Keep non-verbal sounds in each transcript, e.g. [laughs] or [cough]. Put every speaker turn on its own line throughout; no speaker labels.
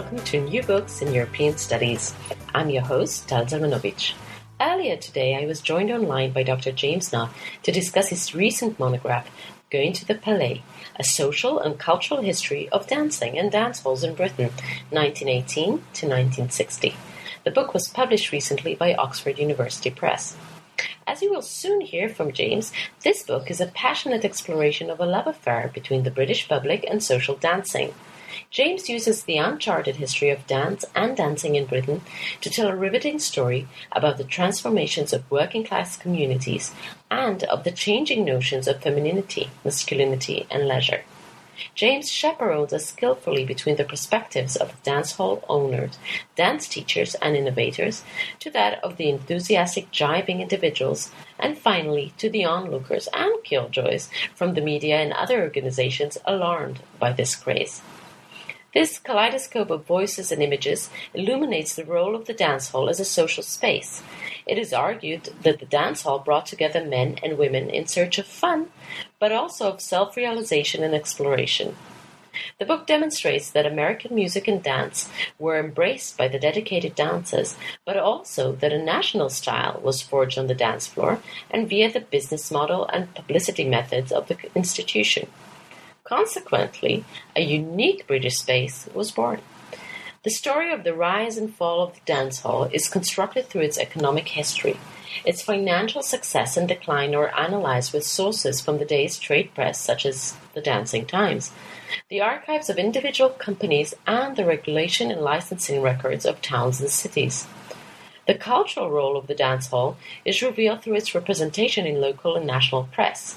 Welcome to New Books in European Studies. I'm your host, Tal Zalmanovic. Earlier today, I was joined online by Dr. James Nott to discuss his recent monograph, Going to the Palais A Social and Cultural History of Dancing and Dance Halls in Britain, 1918 to 1960. The book was published recently by Oxford University Press. As you will soon hear from James, this book is a passionate exploration of a love affair between the British public and social dancing. James uses the uncharted history of dance and dancing in Britain to tell a riveting story about the transformations of working class communities and of the changing notions of femininity, masculinity, and leisure. James chaperones us skillfully between the perspectives of dance hall owners, dance teachers, and innovators, to that of the enthusiastic jiving individuals, and finally to the onlookers and killjoys from the media and other organizations alarmed by this craze. This kaleidoscope of voices and images illuminates the role of the dance hall as a social space. It is argued that the dance hall brought together men and women in search of fun, but also of self realization and exploration. The book demonstrates that American music and dance were embraced by the dedicated dancers, but also that a national style was forged on the dance floor and via the business model and publicity methods of the institution. Consequently, a unique British space was born. The story of the rise and fall of the dance hall is constructed through its economic history. Its financial success and decline are analyzed with sources from the day's trade press, such as the Dancing Times, the archives of individual companies, and the regulation and licensing records of towns and cities. The cultural role of the dance hall is revealed through its representation in local and national press.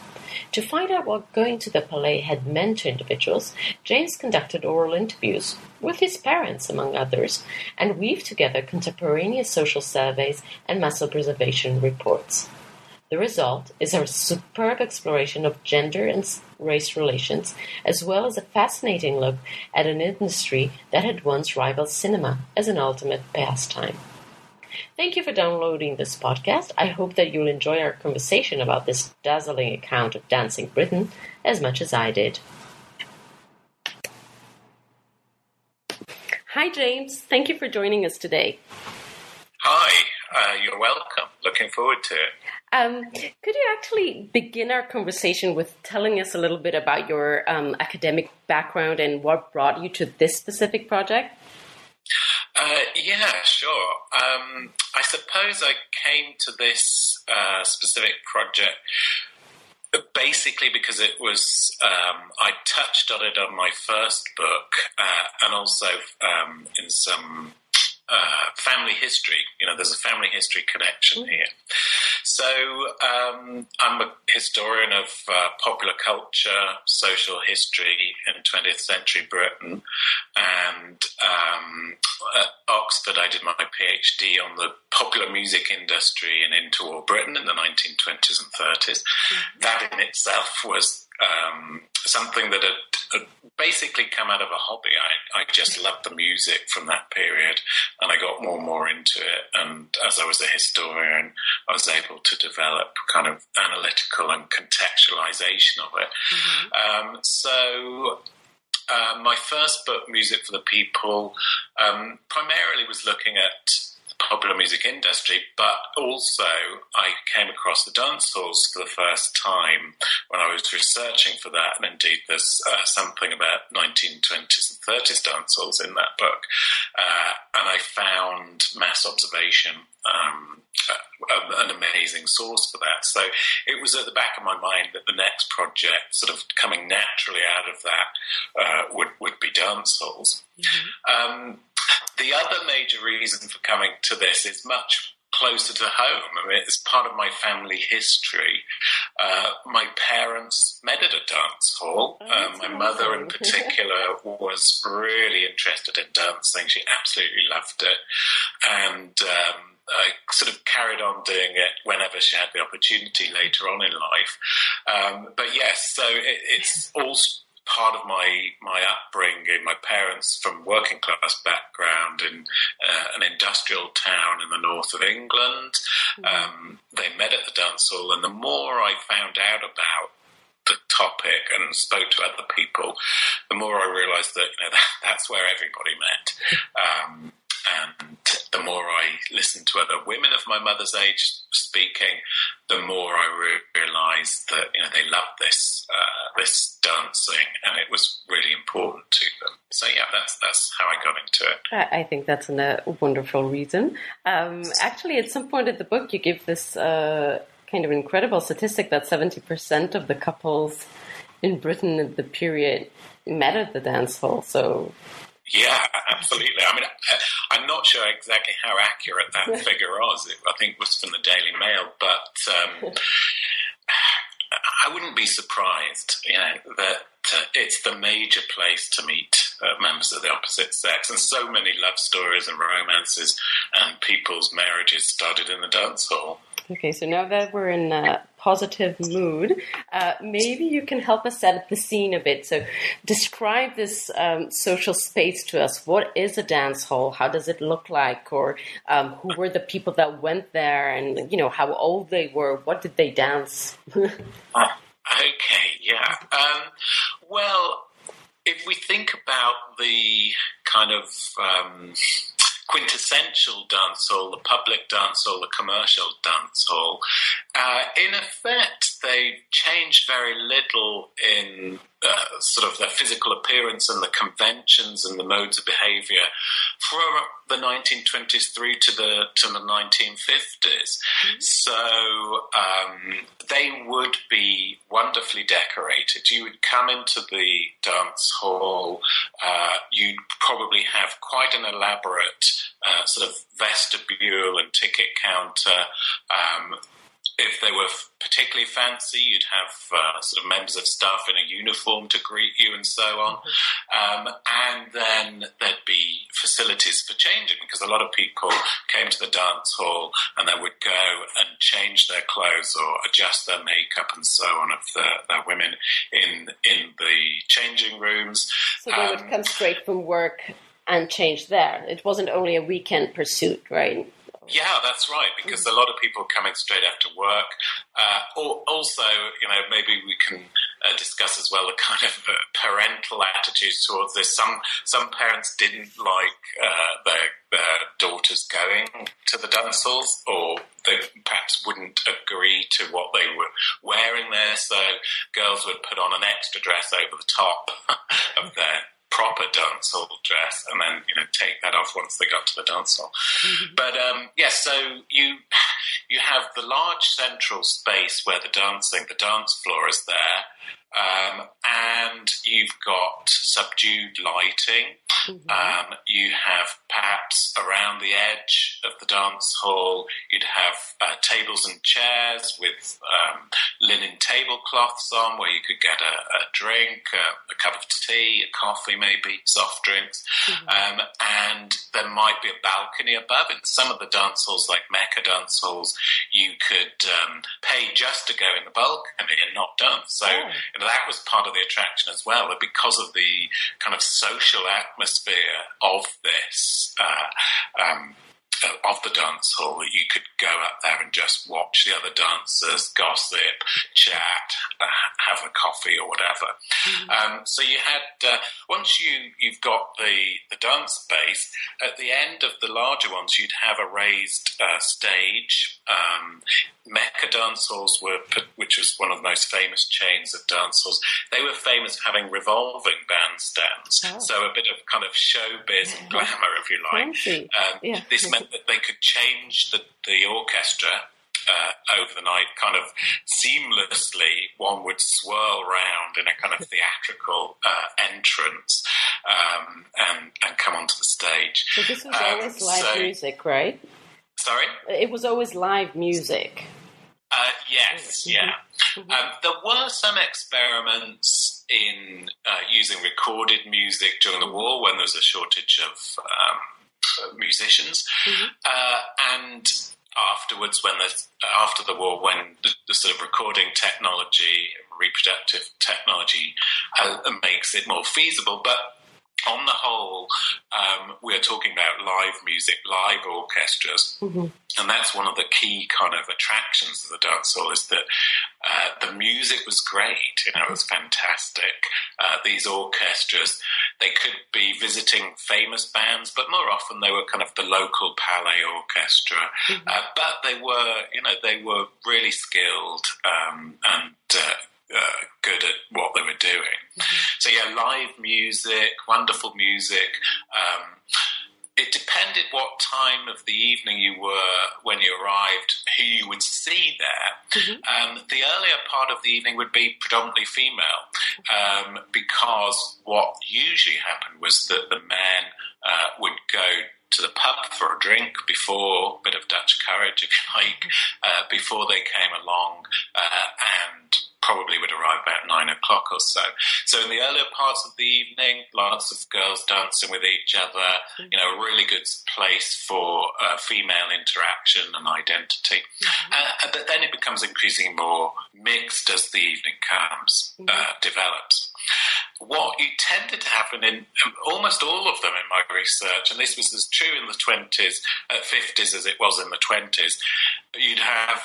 To find out what going to the Palais had meant to individuals, James conducted oral interviews with his parents, among others, and weaved together contemporaneous social surveys and Mass Observation reports. The result is a superb exploration of gender and race relations, as well as a fascinating look at an industry that had once rivaled cinema as an ultimate pastime. Thank you for downloading this podcast. I hope that you'll enjoy our conversation about this dazzling account of Dancing Britain as much as I did. Hi, James. Thank you for joining us today.
Hi, uh, you're welcome. Looking forward to it.
Um, could you actually begin our conversation with telling us a little bit about your um, academic background and what brought you to this specific project?
Uh, yeah, sure. Um, I suppose I came to this uh, specific project basically because it was um, I touched on it on my first book, uh, and also um, in some uh, family history. You know, there's a family history connection here. So um, I'm a historian of uh, popular culture, social history in 20th century Britain, and um, at Oxford I did my PhD on the popular music industry in interwar Britain in the 1920s and 30s. Mm-hmm. That in itself was um, something that had, had, basically come out of a hobby. I, I just loved the music from that period, and I got more and more into it. And as I was a historian, I was able to develop kind of analytical and contextualization of it. Mm-hmm. Um, so. Uh, my first book, Music for the People, um, primarily was looking at popular music industry, but also I came across the dance halls for the first time when I was researching for that. And indeed, there's uh, something about 1920s and 30s dance halls in that book. Uh, and I found mass observation um, an amazing source for that. So it was at the back of my mind that the next project, sort of coming naturally out of that, uh, would would be dance halls. Mm-hmm. Um, the other major reason for coming to this is much closer to home. I mean, it's part of my family history. Uh, my parents met at a dance hall.
Oh,
um, my mother, in [laughs] particular, was really interested in dancing. She absolutely loved it, and um, I sort of carried on doing it whenever she had the opportunity later on in life. Um, but yes, so it, it's all part of my my upbringing. My parents from working class background in uh, an industrial town in the north of England. Mm-hmm. Um, they met at the dance hall, and the more I found out about the topic and spoke to other people, the more I realised that you know that, [laughs] that's where everybody met. [laughs] Um, and the more I listened to other women of my mother's age speaking, the more I re- realised that you know they loved this uh, this dancing, and it was really important to them. So yeah, that's that's how I got into it.
I think that's a wonderful reason. Um, actually, at some point in the book, you give this uh, kind of incredible statistic that seventy percent of the couples in Britain at the period met at the dance hall. So
yeah, absolutely. I mean, I'm not sure exactly how accurate that [laughs] figure was. I think it was from the Daily Mail, but um, I wouldn't be surprised, you know, that uh, it's the major place to meet uh, members of the opposite sex, and so many love stories and romances and people's marriages started in the dance hall.
Okay, so now that we're in a positive mood, uh, maybe you can help us set the scene a bit. So, describe this um, social space to us. What is a dance hall? How does it look like? Or um, who were the people that went there? And you know how old they were? What did they dance? [laughs]
okay, yeah. Um, well, if we think about the kind of um, quintessential dance hall, the public dance hall, the commercial dance hall. Uh, in effect, they changed very little in uh, sort of their physical appearance and the conventions and the modes of behaviour from the 1920s through to the to the 1950s. Mm-hmm. So um, they would be wonderfully decorated. You would come into the dance hall. Uh, you'd probably have quite an elaborate uh, sort of vestibule and ticket counter. Um, if they were particularly fancy, you'd have uh, sort of members of staff in a uniform to greet you and so on. Um, and then there'd be facilities for changing because a lot of people came to the dance hall and they would go and change their clothes or adjust their makeup and so on of the, their women in, in the changing rooms.
So they um, would come straight from work and change there. It wasn't only a weekend pursuit, right?
Yeah, that's right. Because a lot of people coming straight after work. Uh, or also, you know, maybe we can uh, discuss as well the kind of uh, parental attitudes towards this. Some some parents didn't like uh, their, their daughters going to the dance halls, or they perhaps wouldn't agree to what they were wearing there. So girls would put on an extra dress over the top [laughs] of their proper dance hall dress and then you know take that off once they got to the dance hall. Mm-hmm. But um, yes, so you you have the large central space where the dancing, the dance floor is there, um, and you've got subdued lighting. Mm-hmm. Um, you have perhaps around the edge of the dance hall, you'd have uh, tables and chairs with um, linen tablecloths on where you could get a, a drink, a, a, cup of tea, a coffee, maybe soft drinks. Mm-hmm. Um, and there might be a balcony above. In some of the dance halls, like Mecca dance halls, you could um, pay just to go in the balcony and then you're not dance. So oh. That was part of the attraction as well, because of the kind of social atmosphere of this. Uh, um, uh, of the dance hall that you could go up there and just watch the other dancers, gossip, chat, uh, have a coffee or whatever. Mm-hmm. Um, so you had uh, once you you've got the the dance space at the end of the larger ones, you'd have a raised uh, stage. Um, Mecca dance halls were, which was one of the most famous chains of dance halls. They were famous for having revolving bandstands, oh. so a bit of kind of showbiz and glamour, if you like. Um, yeah. This meant that they could change the, the orchestra uh, over the night, kind of seamlessly. One would swirl round in a kind of [laughs] theatrical uh, entrance um, and, and come onto the stage.
So this was always um, live so, music, right?
Sorry?
It was always live music.
Uh, yes, yeah. Um, there were some experiments in uh, using recorded music during the war when there was a shortage of um, musicians, uh, and afterwards, when the after the war, when the, the sort of recording technology, reproductive technology, uh, makes it more feasible, but on the whole, um, we're talking about live music, live orchestras,
Mm-hmm.
and that's one of the key kind of attractions of the dance hall is that uh, the music was great. You know, it was fantastic. Uh, these orchestras, they could be visiting famous bands, but more often they were kind of the local palais orchestra. Uh, but they were, you know, they were really skilled um, and. Uh, good at what they were doing. So yeah, live music, wonderful music. Um, it depended what time of the evening you were when you arrived, who you would see there. Um, the earlier part of the evening would be predominantly female, um, because what usually happened was that the men uh, would go to the pub for a drink before, a bit of Dutch courage, if you like, uh, before they came along, uh, and probably would arrive about nine o'clock or so. So in the earlier parts of the evening, lots of girls dancing with each other, you know, a really good place for uh, female interaction and identity. Uh, but then it becomes increasingly more mixed as the evening comes, uh, develops what you tended to happen in um, almost all of them in my research, and this was as true in the 20s, uh, 50s as it was in the 20s, you'd have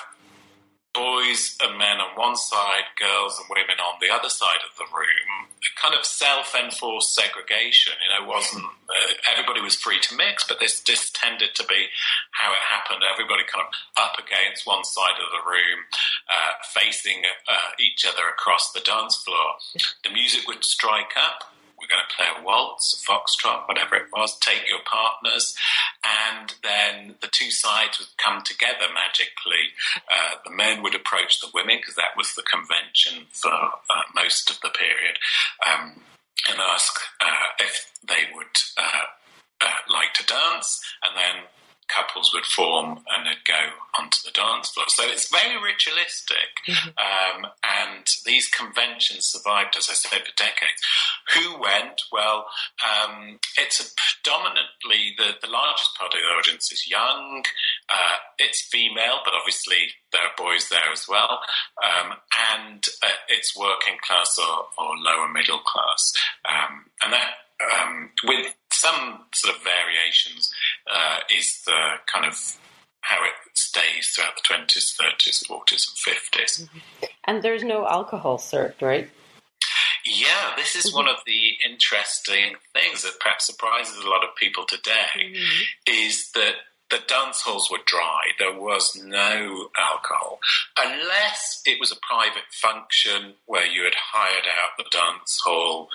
boys and men on one side, girls and women on the other side of the room. Kind of self-enforced segregation. You know, wasn't uh, everybody was free to mix, but this this tended to be how it happened. Everybody kind of up against one side of the room, uh, facing uh, each other across the dance floor. The music would strike up. We're going to play a waltz, a foxtrot, whatever it was. Take your partners, and then the two sides would come together magically. Uh, the men would approach the women because that was the convention for uh, most of the period, um, and ask uh, if they would uh, uh, like to dance, and then couples would form and they'd go onto the dance floor. So it's very ritualistic. Um, and these conventions survived, as I said, for decades. Who went? Well, um, it's a predominantly the, the largest part of the audience is young. Uh, it's female, but obviously there are boys there as well. Um, and uh, it's working class or, or lower middle class. Um, and that um, with some sort of variations, uh, is the kind of how it stays throughout the 20s, 30s, 40s, and 50s.
And there's no alcohol served, right?
Yeah, this is one of the interesting things that perhaps surprises a lot of people today is that the dance halls were dry. There was no alcohol, unless it was a private function where you had hired out the dance hall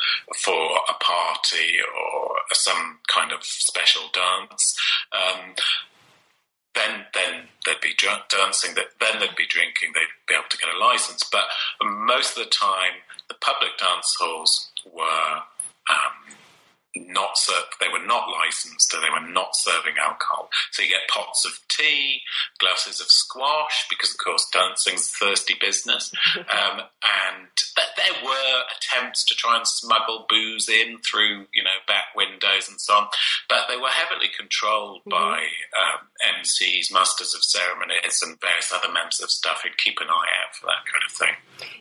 for a party or some kind of special dance. Um, then, then there'd be dancing. Then there'd be drinking. They'd be able to get a license. But most of the time, the public dance halls were um, not served. They were not licensed. So they were not serving alcohol. So you get pots of tea, glasses of squash, because of course dancing's a thirsty business. [laughs] Um, and th- there were attempts to try and smuggle booze in through, you know, back windows and so on, but they were heavily controlled by um, MCs, masters of ceremonies, and various other members of staff who'd keep an eye out for that kind of thing.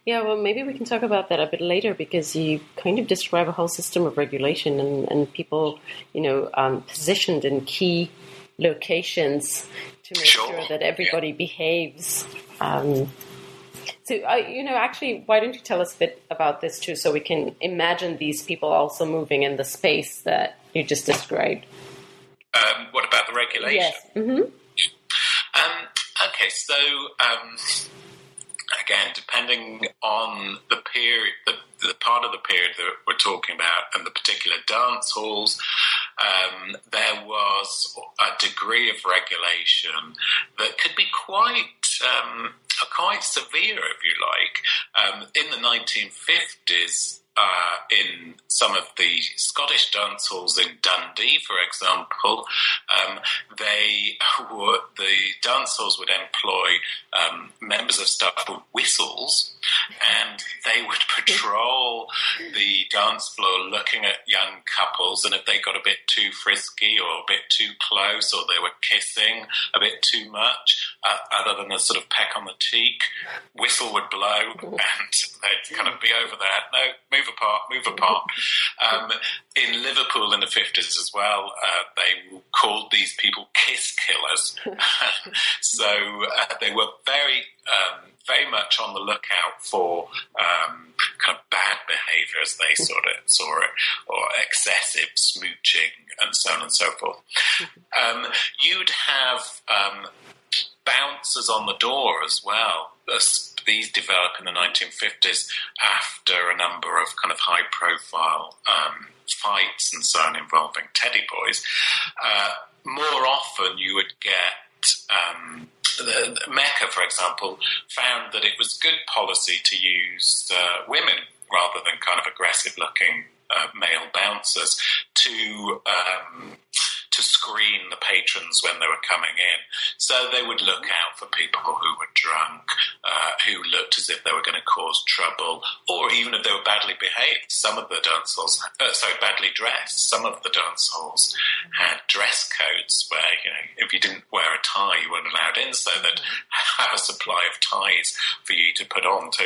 Yeah, well, maybe we can talk about that a bit later because you kind of describe a whole system of regulation and, and people, you know, um, positioned in key locations to make
Sure,
sure that everybody behaves. Um, so, uh, you know, actually, why don't you tell us a bit about this too, so we can imagine these people also moving in the space that you just described?
Um, what about the regulation?
Yes. hmm
Um, okay, so um, again, depending on the period, the, the part of the period that we're talking about, and the particular dance halls, um, there was a degree of regulation that could be quite. Um, quite severe, if you like. Um, in the 1950s, uh, in some of the Scottish dance halls in Dundee, for example, um, they were, the dance halls would employ um, members of staff with whistles, and they would patrol the dance floor looking at young couples, and if they got a bit too frisky or a bit too close, or they were kissing a bit too much, uh, other than a sort of peck on the cheek, whistle would blow, and they'd kind of be over there. No, move apart, move apart. Um, in Liverpool in the 50s as well, uh, they called these people kiss killers. [laughs] so uh, they were very, um, very much on the lookout for um, kind of bad behaviour as they sort of saw it, or excessive smooching and so on and so forth. [laughs] Um, you'd have um, bouncers on the door as well. These develop in the 1950s after a number of kind of high profile um, fights and so on involving teddy boys. Uh, more often you would get. Um, the, the Mecca, for example, found that it was good policy to use uh, women rather than kind of aggressive looking uh, male bouncers to um, to screen the patrons when they were coming in. So they would look out for people who were drunk, uh, who looked as if they were going to cause trouble, or even if they were badly behaved. Some of the dance halls, uh, sorry, badly dressed. Some of the dance halls had dress codes where, you know, if you didn't wear a tie, you weren't allowed in, so they'd [laughs] have a supply of ties for you to put on to.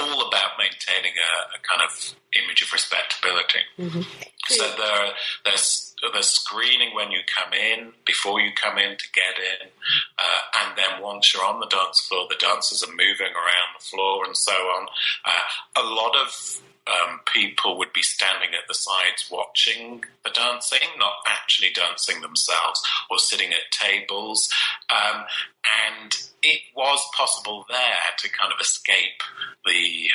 All about maintaining a, a kind of image of respectability. Mm-hmm. So there, there's there's screening when you come in, before you come in to get in, uh, and then once you're on the dance floor, the dancers are moving around the floor and so on. Uh, a lot of um, people would be standing at the sides watching the dancing, not actually dancing themselves, or sitting at tables. Um, and it was possible there to kind of escape the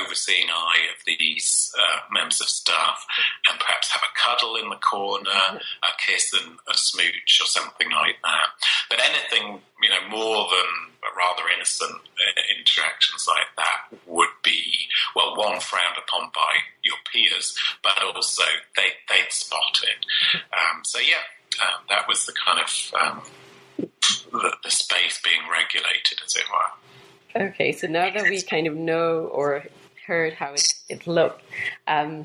overseeing eye of these uh, members of staff and perhaps have a cuddle in the corner, a kiss and a smooch or something like that. But anything, you know, more than rather innocent uh, interactions like that would be, well, one, frowned upon by your peers, but also they, they'd spot it. Um, so, yeah, um, that was the kind of um, the, the space being regulated, as it were.
Okay, so now that we kind of know or heard how it, it looked, um,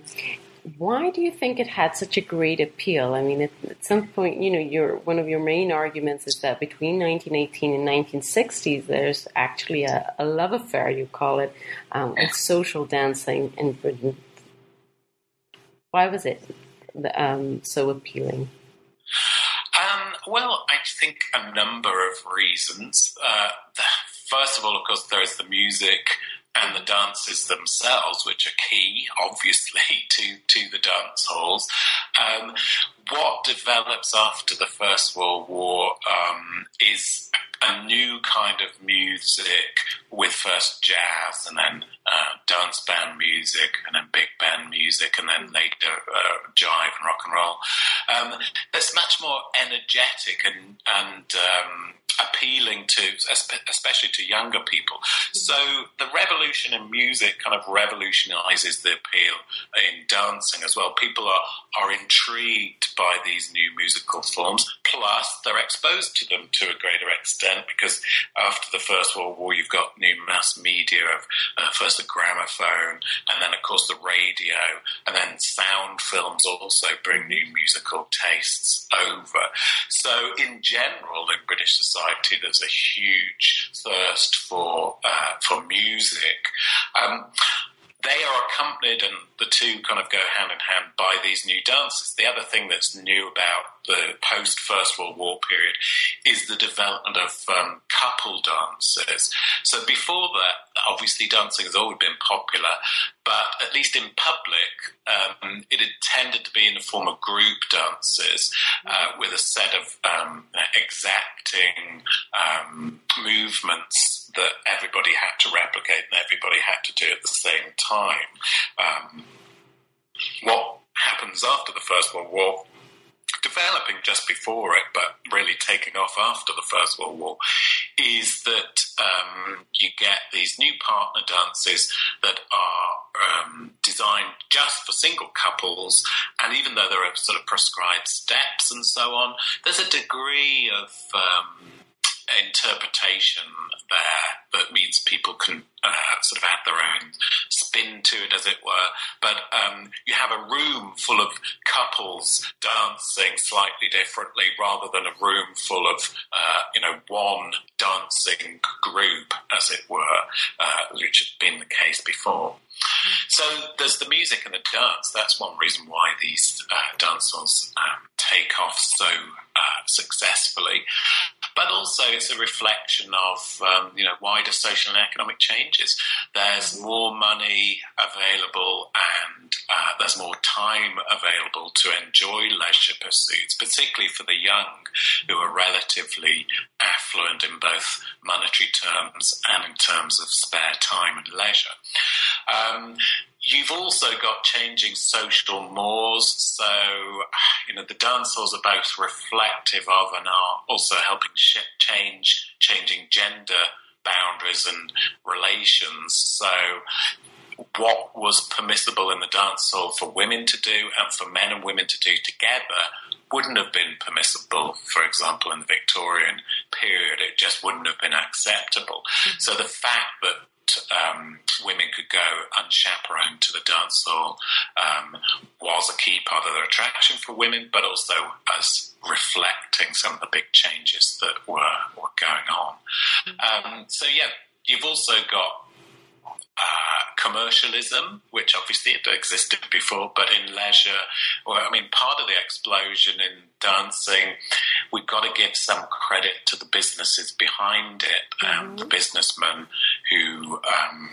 why do you think it had such a great appeal? I mean, at, at, some point, you know, your one of your main arguments is that between 1918 and 1960s, there's actually a, a love affair, you call it, um, with social dancing in Britain. Why was it um, so appealing?
Um, well, I think a number of reasons. Uh, first of all, of course, there is the music and the dances themselves, which are key, obviously, [laughs] to, to the dance halls. Um, what develops after the First World War um, is a new kind of music with first jazz and then uh, dance band music and then big band music and then later uh, jive and rock and roll. Um, that's much more energetic and, and um, appealing to, especially to younger people. So the revolution in music kind of revolutionizes the appeal in dancing as well. People are, are intrigued by these new musical forms, plus they're exposed to them to a greater extent because after the First World War, you've got new mass media of uh, first the gramophone and then, of course, the radio, and then sound films also bring new musical tastes over. So, in general, in British society, society, there's a huge thirst for uh, for music. Um, they are accompanied, and the two kind of go hand in hand by these new dances. The other thing that's new about the post First World War period is the development of um, couple dances. So before that, obviously dancing has always been popular, but at least in public, um, it had tended to be in the form of group dances uh, with a set of um, exacting um, movements that everybody had to replicate and everybody had to do at the same time. What happens after the First World War. Developing just before it, but really taking off after the First World War, is that um, you get these new partner dances that are um, designed just for single couples, and even though there are sort of prescribed steps and so on, there's a degree of um, interpretation there that means people can uh, sort of add their own spin to it, as it were. But um, you have a room full of couples dancing slightly differently, rather than a room full of uh, you know one dancing group, as it were, uh, which had been the case before. So there's the music and the dance. That's one reason why these uh, dancers um, take off so uh, successfully but also it's a reflection of um, you know wider social and economic changes. There's more money available and uh, there's more time available to enjoy leisure pursuits, particularly for the young who are relatively affluent in both monetary terms and in terms of spare time and leisure. Um, You've also got changing social mores. So, you know, the dance halls are both reflective of and are also helping change, changing gender boundaries and relations. So, what was permissible in the dance hall for women to do and for men and women to do together wouldn't have been permissible, for example, in the Victorian period. It just wouldn't have been acceptable. So the fact that um, women could go unchaperoned to the dance hall um, was a key part of their attraction for women, but also as reflecting some of the big changes that were, were going on. Mm-hmm. Um, so, yeah, you've also got uh, commercialism, which obviously it existed before, but in leisure, well, I mean, part of the explosion in dancing, we've got to give some credit to the businesses behind it, um, mm-hmm. the businessmen who, um,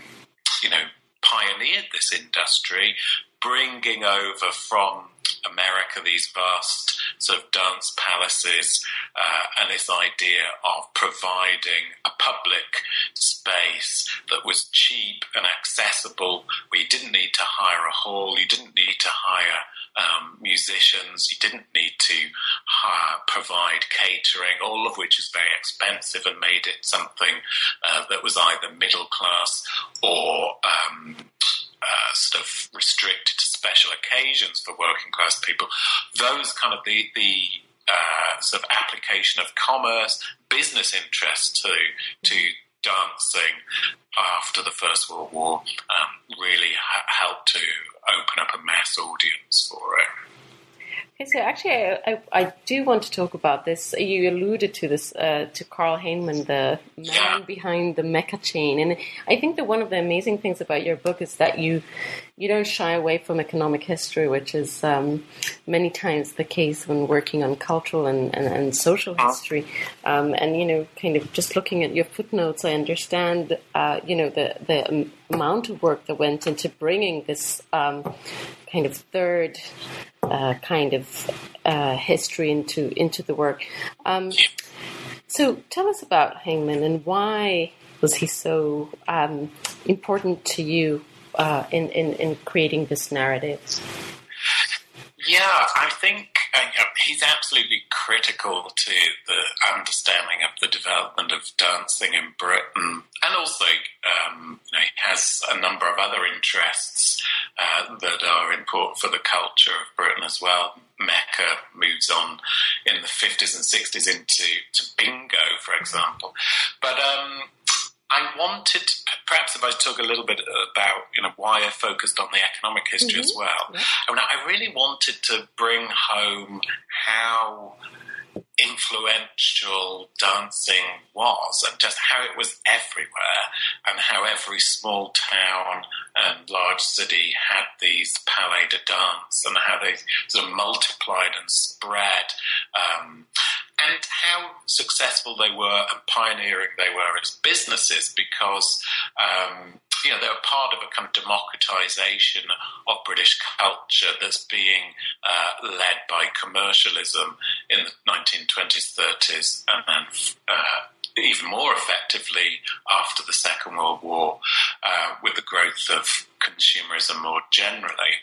you know, pioneered this industry, bringing over from America these vast sort of dance palaces uh, and this idea of providing a public space that was cheap and accessible, where you didn't need to hire a hall, you didn't need to hire um, musicians, you didn't need to uh, provide catering, all of which is very expensive and made it something uh, that was either middle class or um, uh, sort of restricted to special occasions for working class people. Those kind of the the uh, sort of application of commerce, business interests to to dancing after the First World War um, really ha- helped to open up a mass audience for it.
Okay, so actually, I, I, I, do want to talk about this. You alluded to this uh, to Carl Heimann, the man behind the Mecca chain, and I think that one of the amazing things about your book is that you you don't shy away from economic history, which is um, many times the case when working on cultural and, and, and social history. Um, and you know, kind of just looking at your footnotes, I understand uh, you know the the amount of work that went into bringing this um, kind of third uh, kind of uh, history into into the work. Um, so tell us about Heimann and why was he so um, important to you uh, in, in, in creating this narrative?
Yeah, I think he's absolutely critical to the understanding of the development of dancing in Britain, and also um, you know, he has a number of other interests uh, that are important for the culture of Britain as well. Mecca moves on in the 50s and 60s into to bingo, for example. But um, I wanted, perhaps if I talk a little bit about, you know, why I focused on the economic history mm-hmm. as well. Yeah. I mean, I really wanted to bring home how influential dancing was and just how it was everywhere and how every small town and large city had these palais de danse and how they sort of multiplied and spread um, and how successful they were and pioneering they were as businesses because um, you know, they're part of a kind of democratization of British culture that's being uh, led by commercialism in the 1920s, 30s, and then uh, even more effectively after the Second World War uh, with the growth of consumerism more generally.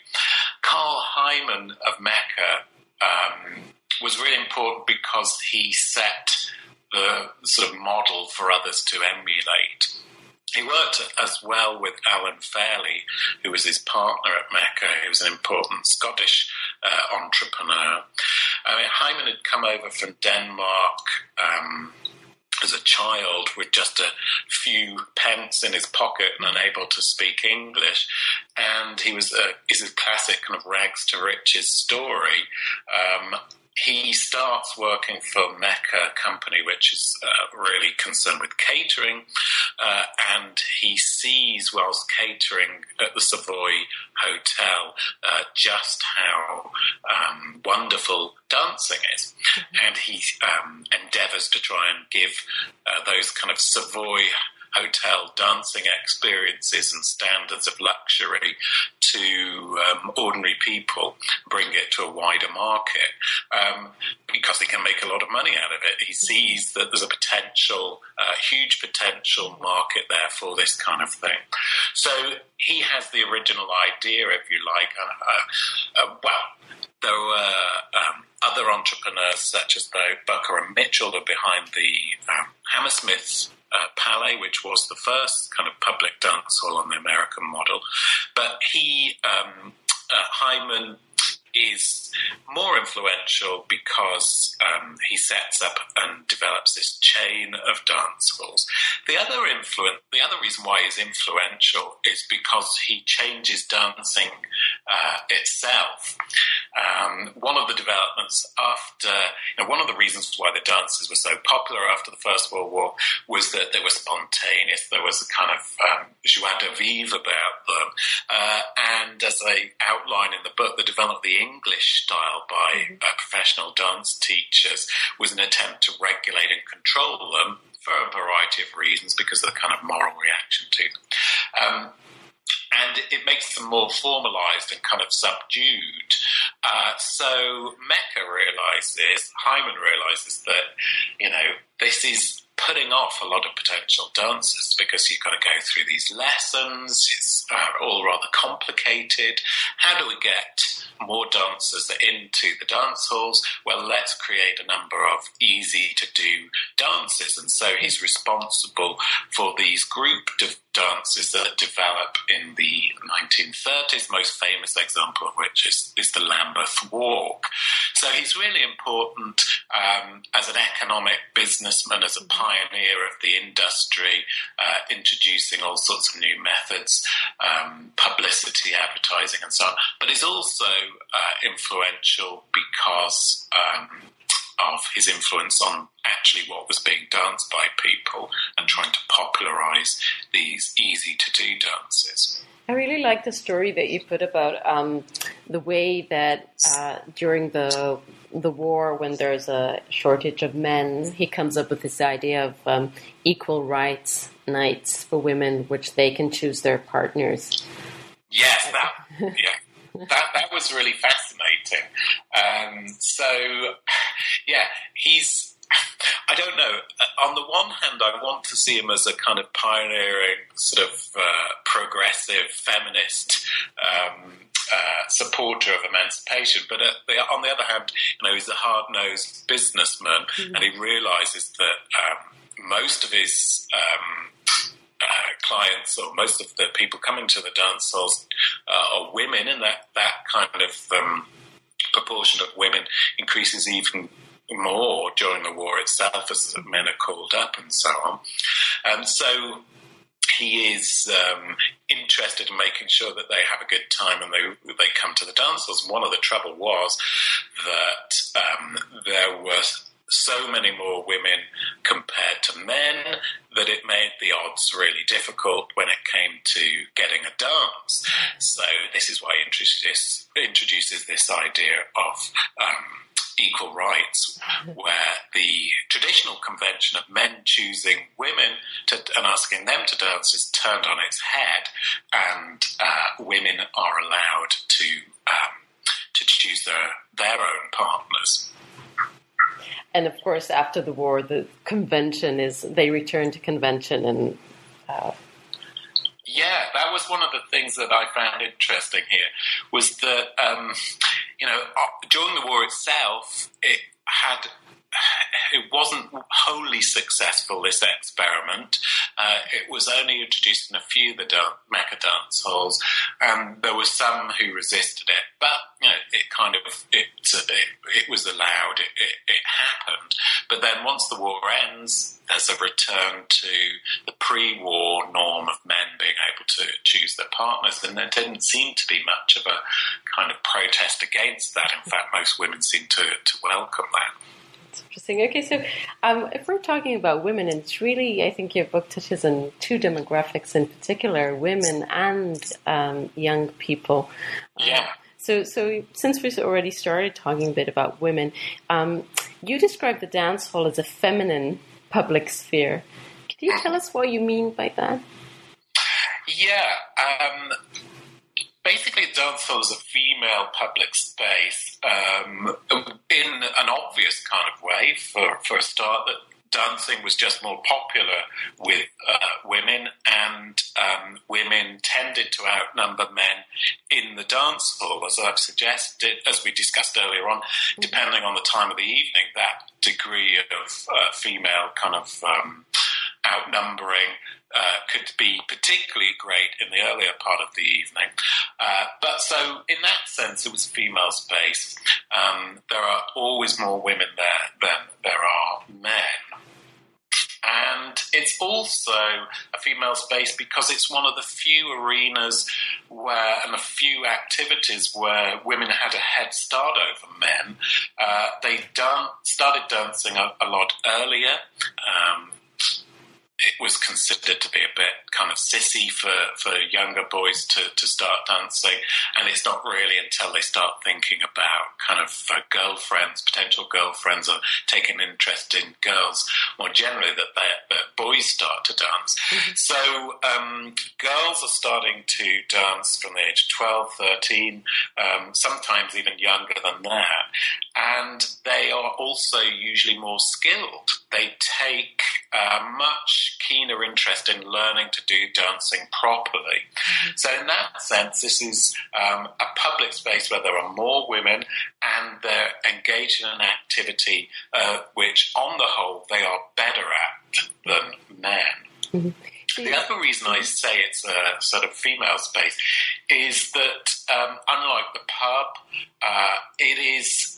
Carl Heimann of Mecca was really important because he set the sort of model for others to emulate. He worked as well with Alan Fairley, who was his partner at Mecca. He was an important Scottish uh, entrepreneur. I mean, Heimann had come over from Denmark. Um, as a child with just a few pence in his pocket and unable to speak English. And he was a, is a classic kind of rags to riches story. Um, he starts working for Mecca Company, which is uh, really concerned with catering, uh, and he sees whilst catering at the Savoy Hotel uh, just how um, wonderful dancing is, mm-hmm. and he um, endeavours to try and give uh, those kind of Savoy hotel dancing experiences and standards of luxury to um, ordinary people, bring it to a wider market, um, because he can make a lot of money out of it. He sees that there's a potential, uh, huge potential market there for this kind of thing. So he has the original idea, if you like. Uh, uh, well, there were um, other entrepreneurs such as though Booker and Mitchell are behind the um, Hammersmiths uh, Palais, which was the first kind of public dance hall on the American model. But he, um, uh, Heimann, is more influential because um, he sets up and develops this chain of dance halls. The other influence, the other reason why he's influential is because he changes dancing uh, itself. Um, one of the developments after, you know, one of the reasons why the dances were so popular after the First World War was that they were spontaneous. There was a kind of um, joie de vivre about them. Uh, and as I outline in the book, the development of the English style by mm-hmm. uh, professional dance teachers was an attempt to regulate and control them for a variety of reasons because of the kind of moral reaction to them. Um, and it makes them more formalized and kind of subdued. Uh, so Mecca realizes, Heimann realizes that, you know, this is putting off a lot of potential dancers because you've got to go through these lessons. It's uh, all rather complicated. How do we get more dancers into the dance halls? Well, let's create a number of easy to do dances. And so he's responsible for these group de- dances that develop in the 1930s, most famous example of which is, is the Lambeth Walk. So he's really important um, as an economic businessman, as a pioneer of the industry, uh, introducing all sorts of new methods, um, publicity, advertising, and so on. But he's also uh, influential because um, of his influence on actually what was being danced by people and trying to popularize these easy to do dances.
I really like the story that you put about um, the way that uh, during the the war, when there's a shortage of men, he comes up with this idea of um, equal rights nights for women, which they can choose their partners.
Yes, that yeah, [laughs] that that was really fascinating. Um, so, yeah, he's I don't know. On the one hand, I want to see him as a kind of pioneering, sort of uh, progressive feminist um, uh, supporter of emancipation. But the, on the other hand, you know, he's a hard nosed businessman, mm-hmm. and he realizes that um, most of his um, uh, clients or most of the people coming to the dance halls uh, are women, and that that kind of um, proportion of women increases even more during the war itself as men are called up and so on. And so he is um, interested in making sure that they have a good time and they they come to the dance dances. One of the trouble was that um, there were so many more women compared to men that it made the odds really difficult when it came to getting a dance. So this is why introduces, introduces this idea of um, equal rights, where the traditional convention of men choosing women to, and asking them to dance is turned on its head, and uh, women are allowed to um, to choose their their own partners.
And of course, after the war, the convention is they return to convention and. Uh,
yeah, that was one of the things that I found interesting here was that um, you know uh, during the war itself, it had it wasn't wholly successful, this experiment. Uh, it was only introduced in a few of the dan- Mecca dance halls, and there were some who resisted it. But you know, it kind of it it, it was allowed. It, it, it happened. But then once the war ends, there's a return to the pre-war norm of men being able to choose their partners, and there didn't seem to be much of a kind of protest against that. In fact, most women seem to to welcome that
interesting. Okay, so um, if we're talking about women, and it's really, I think your book touches on two demographics in particular women and um, young people.
Yeah.
So, so since we've already started talking a bit about women, um, you describe the dance hall as a feminine public sphere. Could you tell us what you mean by that?
Yeah. Um, basically, is a female public space um, in an obvious kind of way. For, for a start, that dancing was just more popular with uh, women, and um, women tended to outnumber men in the dance hall, as I've suggested, as we discussed earlier on. Depending on the time of the evening, that degree of uh, female kind of um, outnumbering uh, could be particularly great in the earlier part of the evening. Uh, but so, in that sense, it was female space. Um, there are always more women there than there are men. And it's also a female space because it's one of the few arenas where, and a few activities where women had a head start over men. Uh, they dan- started dancing a, a lot earlier. Um, it was considered to be a bit kind of sissy for, for younger boys to, to start dancing. And it's not really until they start thinking about kind of uh, girlfriends, potential girlfriends, or taking interest in girls more generally that, that boys start to dance. Mm-hmm. So um, girls are starting to dance from the age of 12, 13, um, sometimes even younger than that. And they are also usually more skilled. They take uh, much keener interest in learning to do dancing properly. Mm-hmm. So, in that sense, this is um, a public space where there are more women and they're engaged in an activity uh, which, on the whole, they are better at than men. Mm-hmm. The other reason I say it's a sort of female space is that, um, unlike the pub, uh, it is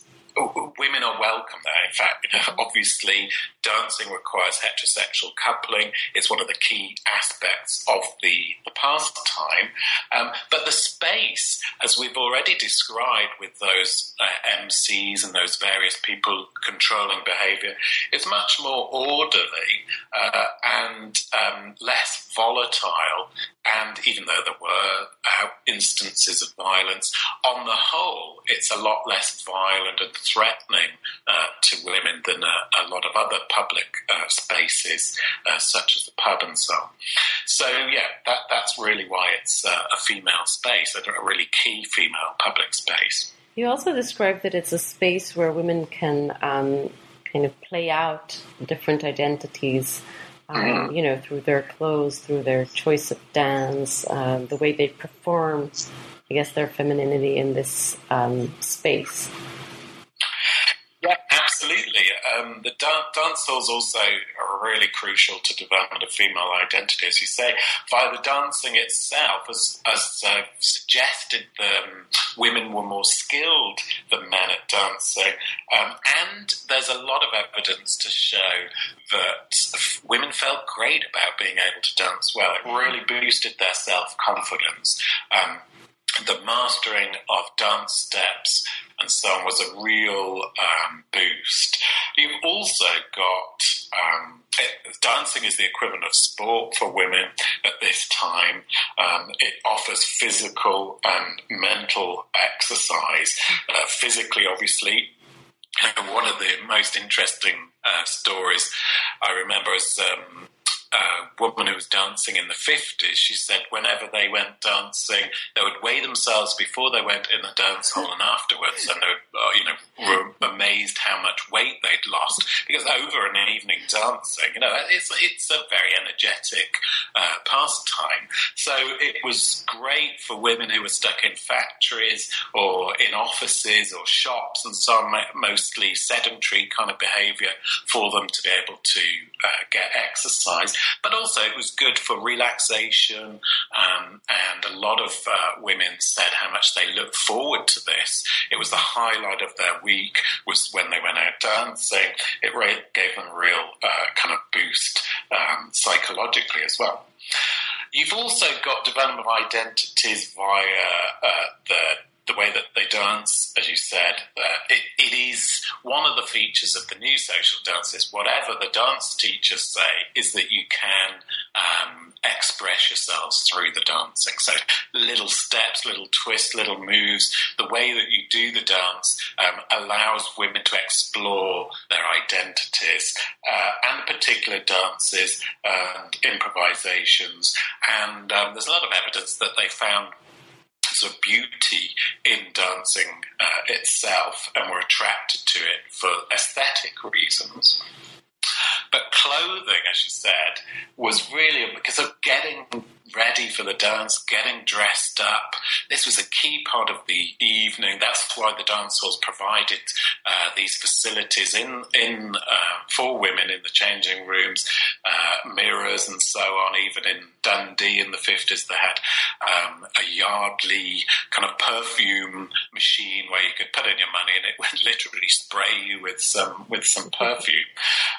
women are welcome there. In fact, you know, [laughs] obviously, dancing requires heterosexual coupling. It's one of the key aspects of the, the pastime. Um, but the space, as we've already described with those uh, MCs and those various people controlling behavior, is much more orderly uh, and um, less volatile. And even though there were uh, instances of violence, on the whole, it's a lot less violent and threatening uh, to women than a, a, lot of other public uh, spaces, uh, such as the pub and so on. So, yeah, that, that's really why it's uh, a female space, a really key female public space.
You also described that it's a space where women can um, kind of play out different identities. Um, mm-hmm. you know, through their clothes, through their choice of dance, um, the way they perform, I guess their femininity in this um, space.
Yeah, absolutely. Um, the dance halls also are really crucial to development of female identity, as you say. Via the dancing itself, as, as uh, suggested, um, women were more skilled than men at dancing. Um, and there's a lot of evidence to show that women felt great about being able to dance well. It really boosted their self confidence. Um, the mastering of dance steps and so on was a real um, boost. You've also got um, it, dancing is the equivalent of sport for women at this time. Um, it offers physical and mental exercise. Uh, physically, obviously, one of the most interesting uh, stories I remember is um, uh, woman who was dancing in the 50s, she said whenever they went dancing, they would weigh themselves before they went in the dance hall and afterwards, and they uh, you know, were amazed how much weight they'd lost because over an evening dancing, you know, it's, it's a very energetic uh, pastime. So it was great for women who were stuck in factories or in offices or shops and so on, mostly sedentary kind of behavior for them to be able to uh, get exercise. But also, it was good for relaxation. Um, and a lot of uh, women said how much they looked forward to this. It was the highlight of their week was when they went out dancing. It gave them a real uh, kind of boost um, psychologically as well. You've also got development of identities via uh, the the way that they dance, as you said, it, it is one of the features of the new social dances. Whatever the dance teachers say is that you can um, express yourselves through the dancing. So little steps, little twists, little moves. The way that you do the dance um, allows women to explore their identities uh, and particular dances and improvisations. And um, there's a lot of evidence that they found of beauty in dancing uh, itself and were attracted to it for aesthetic reasons. But clothing, as you said, was really because of getting ready for the dance, getting dressed up. This was a key part of the evening. That's why the dance halls provided uh, these facilities in in uh, for women in the changing rooms, uh, mirrors and so on. Even in Dundee in the fifties, they had um, a Yardley kind of perfume machine where you could put in your money and it [laughs] would literally spray you with some with some perfume.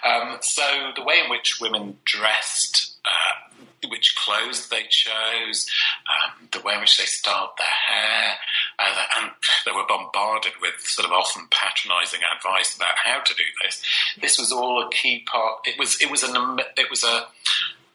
Um, so the way in which women dressed uh, which clothes they chose, um, the way in which they styled their hair, uh, and they were bombarded with sort of often patronising advice about how to do this. This was all a key part. It was it was an it was a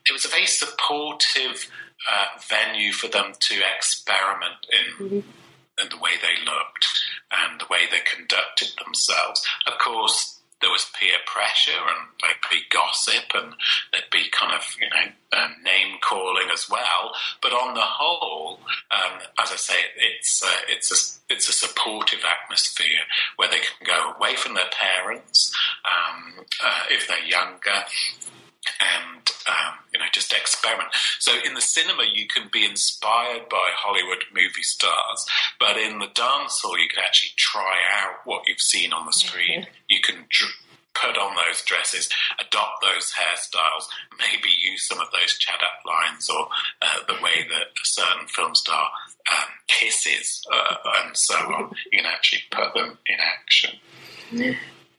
it was a very supportive uh, venue for them to experiment in. Mm-hmm. In the way they looked and the way they conducted themselves. Of course, there was peer pressure and there'd be gossip and there'd be kind of, you know, um, name calling as well. But on the whole, um, as I say, it's, uh, it's, a, it's a supportive atmosphere where they can go away from their parents um, uh, if they're younger and um, you know just experiment. So in the cinema, you can be inspired by Hollywood movie stars, but in the dance hall, you can actually try out what you've seen on the screen. Mm-hmm. You can dr- put on those dresses, adopt those hairstyles, maybe use some of those chat up lines or uh, the way that a certain film star um, kisses uh, and so on. [laughs] You can actually put them in action.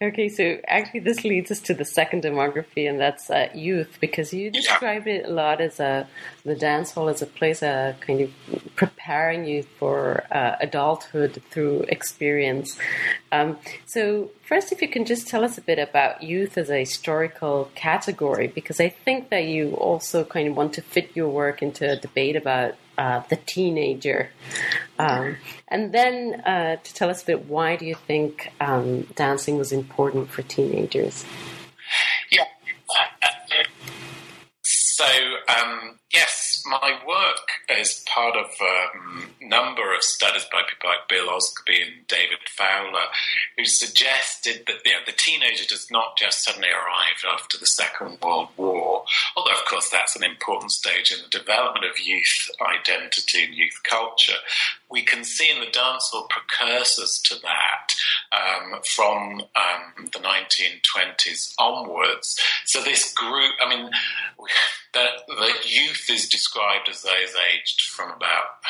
Okay, so actually, this leads us to the second demography, and that's uh, youth, because you describe it a lot as a the dance hall as a place, uh, kind of preparing you for uh, adulthood through experience. Um, so, first, if you can just tell us a bit about youth as a historical category, because I think that you also kind of want to fit your work into a debate about uh, the teenager. Um, and then uh, to tell us a bit, why do you think um, dancing was important for teenagers?
Yeah. So, um, yes, my work is part of a um, number of studies by people like Bill Osgerby and David Fowler, who suggested that you know, the teenager does not just suddenly arrive after the Second World War, although, of course, that's an important stage in the development of youth identity and youth culture. We can see in the dancehall precursors to that um, from um, the 1920s onwards. So, this group, I mean, the, the youth is described as those aged from about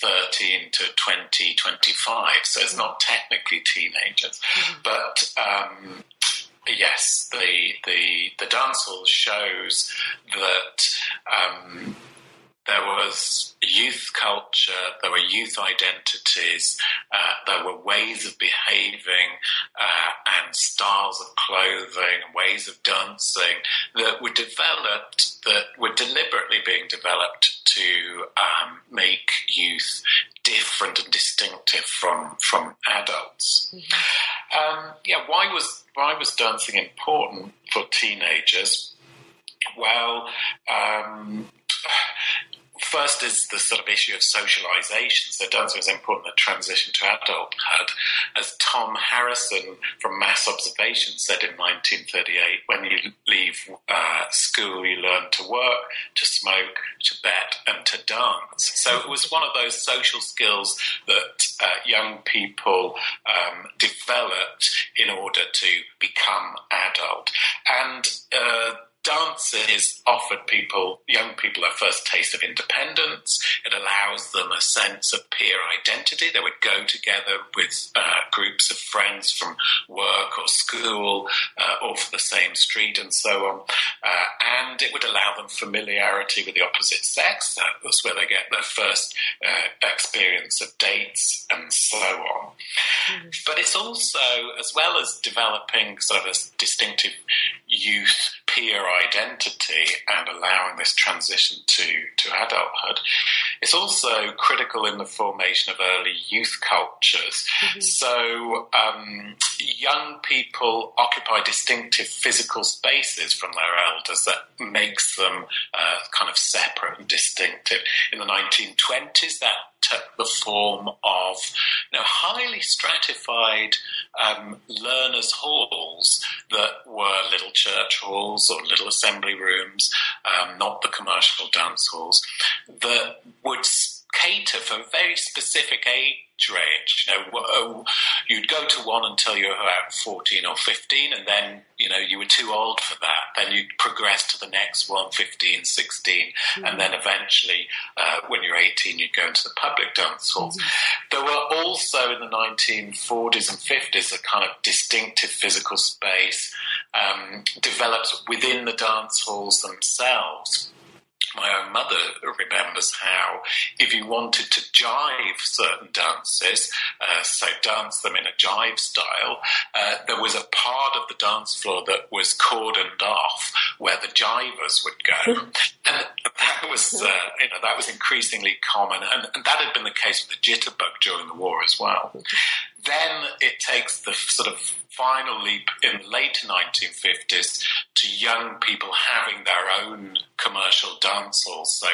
13 to 20, 25, so it's not technically teenagers. Mm-hmm. But um, yes, the, the, the dance hall shows that. There was youth culture, there were youth identities, uh, there were ways of behaving uh, and styles of clothing, ways of dancing that were developed, that were deliberately being developed to um, make youth different and distinctive from from adults. Mm-hmm. Um, yeah, why was why was dancing important for teenagers? well, um, first is the sort of issue of socialization. So dancing was important at transition to adulthood. As Tom Harrisson from Mass Observation said in 1938, when you leave uh, school, you learn to work, to smoke, to bet, and to dance. So it was one of those social skills that uh, young people um, developed in order to become adult. And uh, dances offered people, young people, a first taste of independence. It allows them a sense of peer identity. They would go together with uh, groups of friends from work or school uh, or for the same street and so on. Uh, and it would allow them familiarity with the opposite sex. That's where they get their first uh, experience of dates and so on. Mm-hmm. But it's also, as well as developing sort of a distinctive youth peer identity and allowing this transition to, to adulthood. It's also critical in the formation of early youth cultures. Mm-hmm. So um, young people occupy distinctive physical spaces from their elders that makes them uh, kind of separate and distinctive. In the 1920s, that took the form of you know, highly stratified um, learners' halls that were little church halls or little assembly rooms, um, not the commercial dance halls, that would cater for a very specific age range. You know, oh, you'd go to one until you were about 14 or 15, and then, you know, you were too old for that. Then you'd progress to the next one, 15, 16, mm-hmm. and then eventually, uh, when you're 18, you'd go into the public dance halls. Mm-hmm. There were also in the 1940s and 50s a kind of distinctive physical space um, developed within the dance halls themselves my own mother remembers how if you wanted to jive certain dances, uh, so dance them in a jive style, uh, there was a part of the dance floor that was cordoned off where the jivers would go. [laughs] and that was, uh, you know, that was increasingly common. And, and, that had been the case with the jitterbug during the war as well. Then it takes the sort of final leap in the late 1950s to young people having their own commercial dance halls. So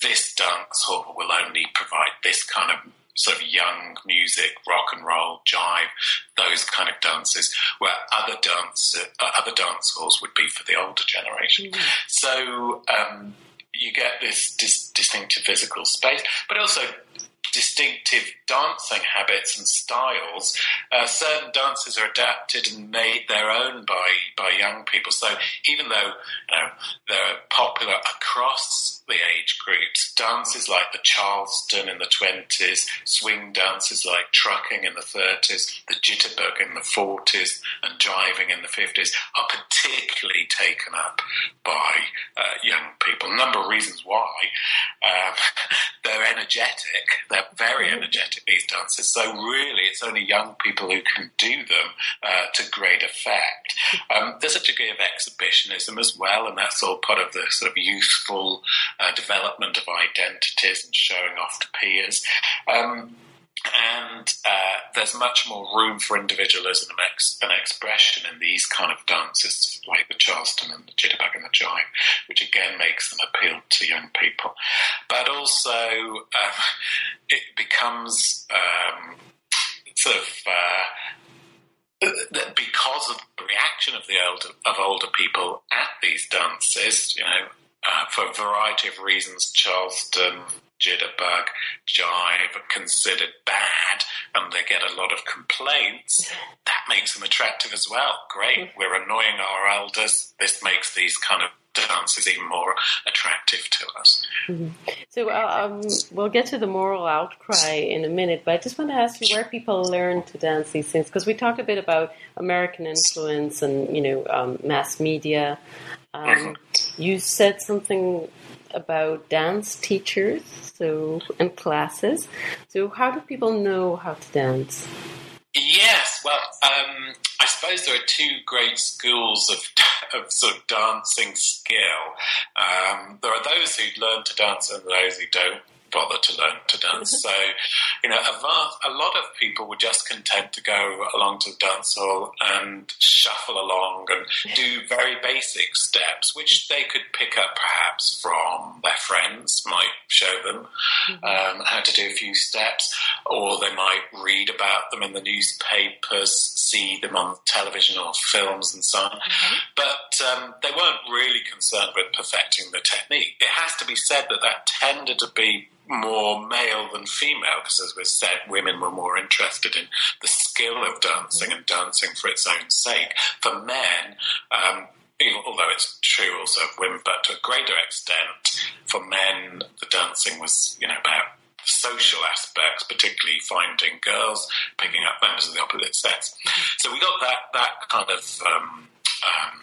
this dance hall will only provide this kind of sort of young music, rock and roll, jive, those kind of dances, where other dance uh, other dance halls would be for the older generation. Mm-hmm. So um, you get this dis- distinctive physical space, but also distinctive dancing habits and styles. Uh, certain dances are adapted and made their own by, by young people. So even though you know, they're popular across the age groups, dances like the Charleston in the 20s, swing dances like trucking in the 30s, the jitterbug in the 40s, and jiving in the 50s are particularly taken up by uh, young people. A number of reasons why. Um, [laughs] they're energetic, they're very energetic, these dances. So, really, it's only young people who can do them uh, to great effect. Um, there's a degree of exhibitionism as well, and that's all part of the sort of youthful uh, development of identities and showing off to peers. Um, and uh, there's much more room for individualism and, ex- and, expression in these kind of dances, like the Charleston and the Jitterbug and the Jive, which again makes them appeal to young people. But also, um, it becomes um, sort of. Uh, because of the reaction of the older of older people at these dances, you know, uh, for a variety of reasons, Charleston jitterbug, jive are considered bad and they get a lot of complaints, that makes them attractive as well. Great, we're annoying our elders. This makes these kind of dances even more attractive to us.
Mm-hmm. So uh, um, we'll get to the moral outcry in a minute, but I just want to ask you where people learn to dance these things because we talked a bit about American influence and you know um, mass media. Um, mm-hmm. You said something about dance teachers so and classes. So how do people know how to dance?
Yes, well, um, I suppose there are two great schools of, [laughs] of sort of dancing skill. Um, there are those who learn to dance and those who don't bother to learn to dance. [laughs] so, you know, a, vast, a lot of people were just content to go along to the dance hall and shuffle along and do very basic steps, which they could pick up perhaps from their friends, might show them mm-hmm. um, how to do a few steps, or they might read about them in the newspapers, see them on television or films and so on. Mm-hmm. But um, they weren't really concerned with perfecting the technique. It has to be said that that tended to be more male than female, because as we said, women were more interested in the skill of dancing and dancing for its own sake. For men, um, although it's true also of women, but to a greater extent, for men, the dancing was, you know, about social aspects, particularly finding girls, picking up members of the opposite sex. So we got that that kind of um, um,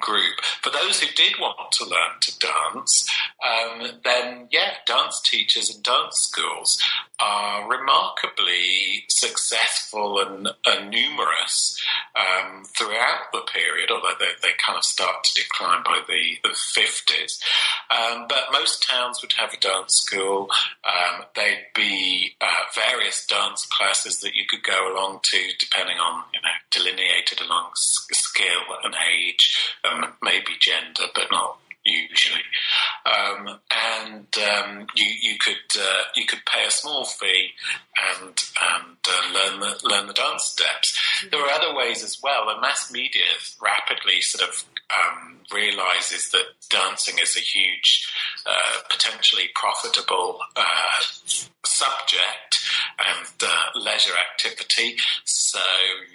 group. For those who did want to learn to dance, um, then yeah, dance teachers and dance schools are remarkably successful and, and numerous um, throughout the period, although they, they, kind of start to decline by the, the 50s. Um, but most towns would have a dance school. Um, they'd be uh, various dance classes that you could go along to, depending on, you know, delineated along skill and age, um, maybe gender, but not usually, um, and um, you you could uh, you could pay a small fee and and uh, learn the learn the dance steps. There are other ways as well, and mass media rapidly sort of um, realizes that dancing is a huge, uh, potentially profitable uh, subject and uh, leisure activity. So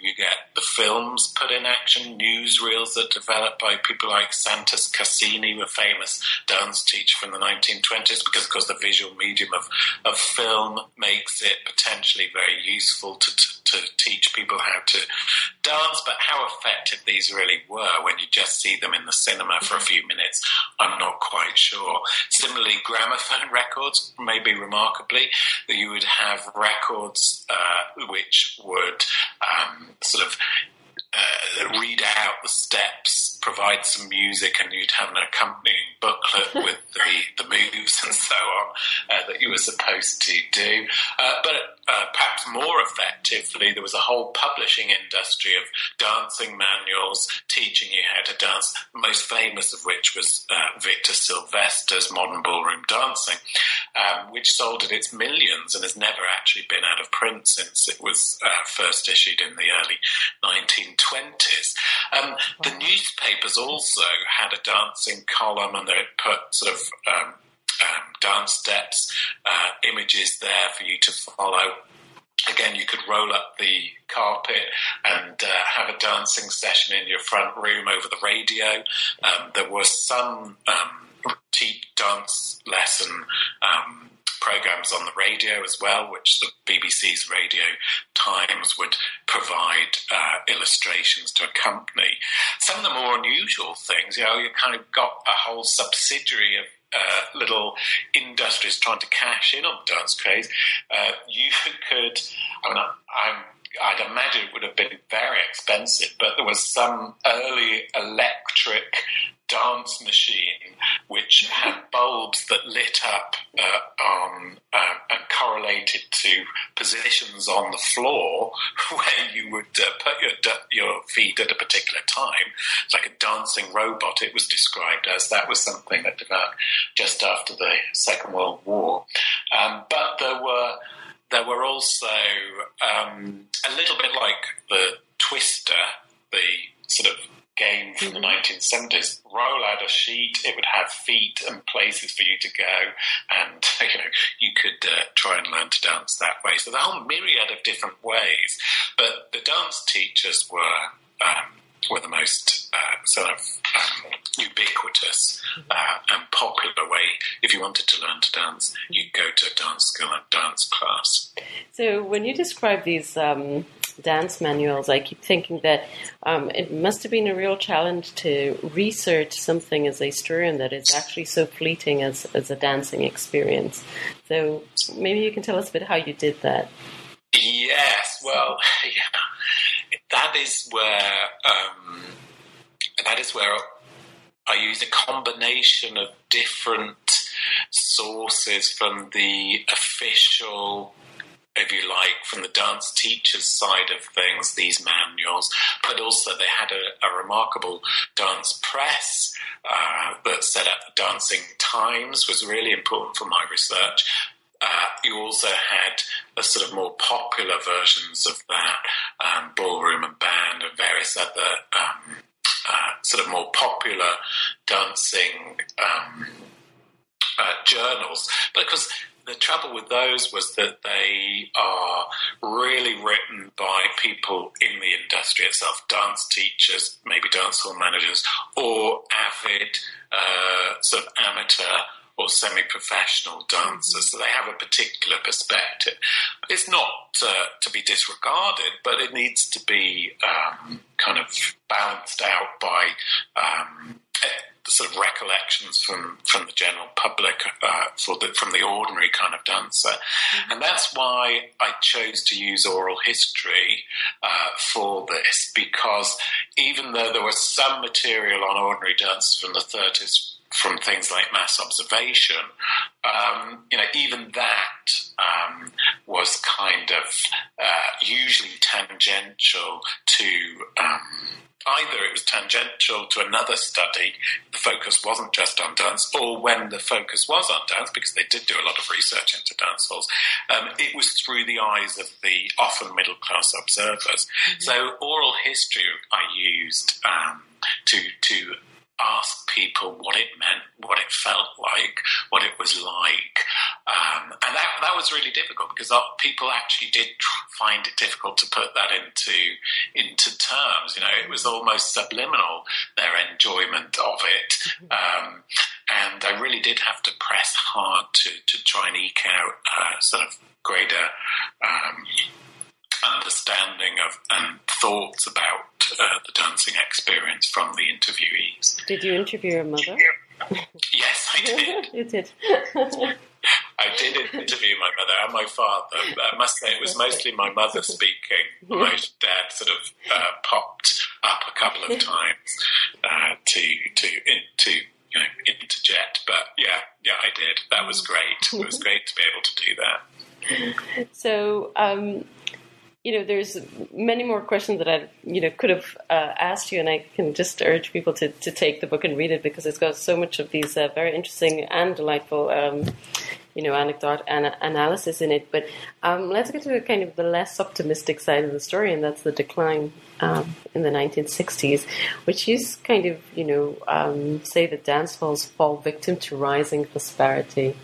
you get the films put in action, newsreels that developed by people like Santos Casani, a famous dance teacher from the 1920s, because of course the visual medium of, of film makes it potentially very useful to, to, to teach people how to dance, but how effective these really were when you just see them in the cinema for a few minutes, I'm not quite sure. Similarly, gramophone records, maybe remarkably, that you would have records uh, which would um, sort of uh, read out the steps, provide some music, and you'd have an accompanying booklet [laughs] with the, the moves and so on uh, that you were supposed to do. Uh, but uh, perhaps more effectively, there was a whole publishing industry of dancing manuals teaching you how to dance, most famous of which was uh, Victor Silvester's Modern Ballroom Dancing, um, which sold at its millions and has never actually been out of print since it was uh, first issued in the early 1920s. Um, the newspapers also had a dancing column and they put sort of um, um, dance steps, uh, images there for you to follow. Again, you could roll up the carpet and uh, have a dancing session in your front room over the radio. Um, there was some um, dance lesson um, programs on the radio as well, which the BBC's Radio Times would provide uh, illustrations to accompany. Some of the more unusual things, you know, you kind of got a whole subsidiary of uh, little industries trying to cash in on the dance craze. Uh, you [laughs] could, I mean, I'm I'd imagine it would have been very expensive, but there was some early electric dance machine which had bulbs that lit up uh, on uh, and correlated to positions on the floor [laughs] where you would uh, put your your feet at a particular time. It's like a dancing robot. It was described as that was something that developed just after the Second World War. Um, but there were there were also um, a little bit like the Twister, the sort of game from mm-hmm. the 1970s. Roll out a sheet, it would have feet and places for you to go, and [laughs] you know you could uh, try and learn to dance that way. So the whole myriad of different ways. But the dance teachers were um, were the most uh, sort of um, ubiquitous uh, and popular way. If you wanted to learn to dance, you'd go to a dance school and dance class.
So when you describe these um, dance manuals, I keep thinking that um, it must have been a real challenge to research something as a historian that is actually so fleeting as, as a dancing experience. So maybe you can tell us a bit how you did that.
Yes, well, [laughs] yeah. That is where um, that is where I use a combination of different sources from the official if you like, from the dance teacher's side of things, these manuals, but also they had a, a remarkable dance press uh, that set up the Dancing Times, was really important for my research. Uh, you also had the sort of more popular versions of that, um, Ballroom and Band, and various other um, uh, sort of more popular dancing um, uh, journals. Because the trouble with those was that they are really written by people in the industry itself, dance teachers, maybe dance hall managers, or avid uh, sort of amateur or semi-professional dancers. So they have a particular perspective. It's not uh, to be disregarded, but it needs to be um, kind of balanced out by um, sort of recollections from, from the general public uh, for the, from the ordinary kind of dancer. Mm-hmm. And that's why I chose to use oral history uh, for this, because even though there was some material on ordinary dancers from the 30s from things like Mass Observation, um, you know, even that um, was kind of uh, usually tangential to um, either it was tangential to another study, the focus wasn't just on dance, or when the focus was on dance, because they did do a lot of research into dance halls, um, it was through the eyes of the often middle class observers. Mm-hmm. So oral history I used um, to to ask people what it meant, what it felt like, what it was like. Um, and that, that was really difficult because people actually did find it difficult to put that into, into terms. You know, it was almost subliminal, their enjoyment of it. Um, and I really did have to press hard to, to try and eke out uh, sort of greater um, understanding of and thoughts about uh, the dancing experience from the interviewees.
Did you interview your mother?
yes, I [laughs] did.
you did.
I did interview my mother and my father. I must say it was mostly my mother speaking. [laughs] My dad sort of uh, popped up a couple of [laughs] times uh, to to in, to you know interject. But yeah, yeah, I did. That was great. It was great to be able to do that.
So. Um, you know, there's many more questions that I, you know, could have uh, asked you, and I can just urge people to, to take the book and read it because it's got so much of these uh, very interesting and delightful, um, you know, anecdote and analysis in it. But um, let's get to kind of the less optimistic side of the story, and that's the decline um, in the 1960s, which is kind of, you know, um, say that dance halls fall victim to rising prosperity.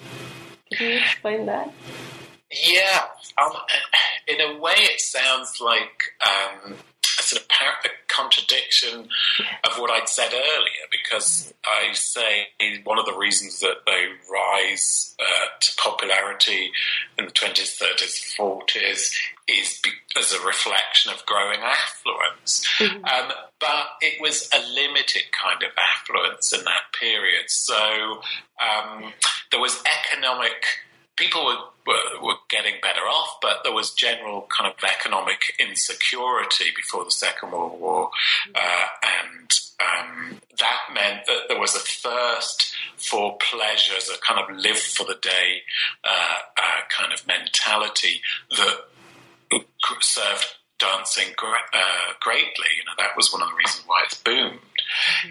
Can you explain that?
Yeah, um, in a way, it sounds like um, a sort of a contradiction of what I'd said earlier, because I say one of the reasons that they rise uh, to popularity in the 20s, 30s, 40s is as a reflection of growing affluence. Mm-hmm. Um, but it was a limited kind of affluence in that period. So um, there was economic people were, were, were, getting better off, but there was general kind of economic insecurity before the Second World War, uh, and um, that meant that there was a thirst for pleasures, a kind of live for the day uh, uh, kind of mentality that served dancing uh, greatly. You know, that was one of the reasons why it's boomed.